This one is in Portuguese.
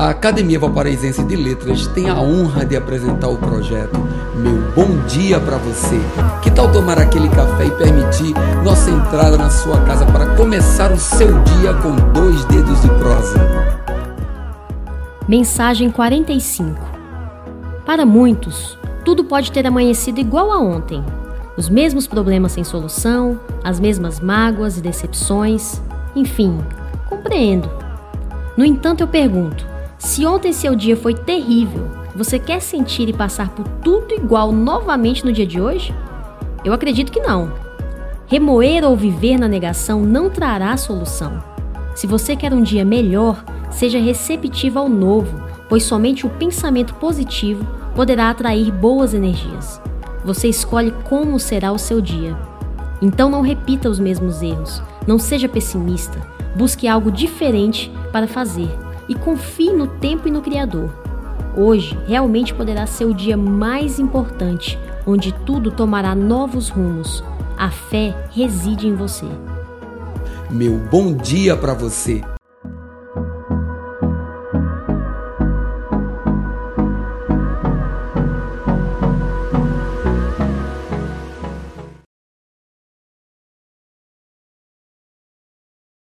A Academia Valparaísense de Letras tem a honra de apresentar o projeto Meu Bom Dia para Você. Que tal tomar aquele café e permitir nossa entrada na sua casa para começar o seu dia com dois dedos de prosa? Mensagem 45 Para muitos, tudo pode ter amanhecido igual a ontem. Os mesmos problemas sem solução, as mesmas mágoas e decepções, enfim, compreendo. No entanto, eu pergunto: se ontem seu dia foi terrível, você quer sentir e passar por tudo igual novamente no dia de hoje? Eu acredito que não. Remoer ou viver na negação não trará solução. Se você quer um dia melhor, seja receptivo ao novo, pois somente o pensamento positivo poderá atrair boas energias. Você escolhe como será o seu dia. Então não repita os mesmos erros, não seja pessimista, busque algo diferente para fazer e confie no tempo e no Criador. Hoje realmente poderá ser o dia mais importante, onde tudo tomará novos rumos. A fé reside em você. Meu bom dia para você.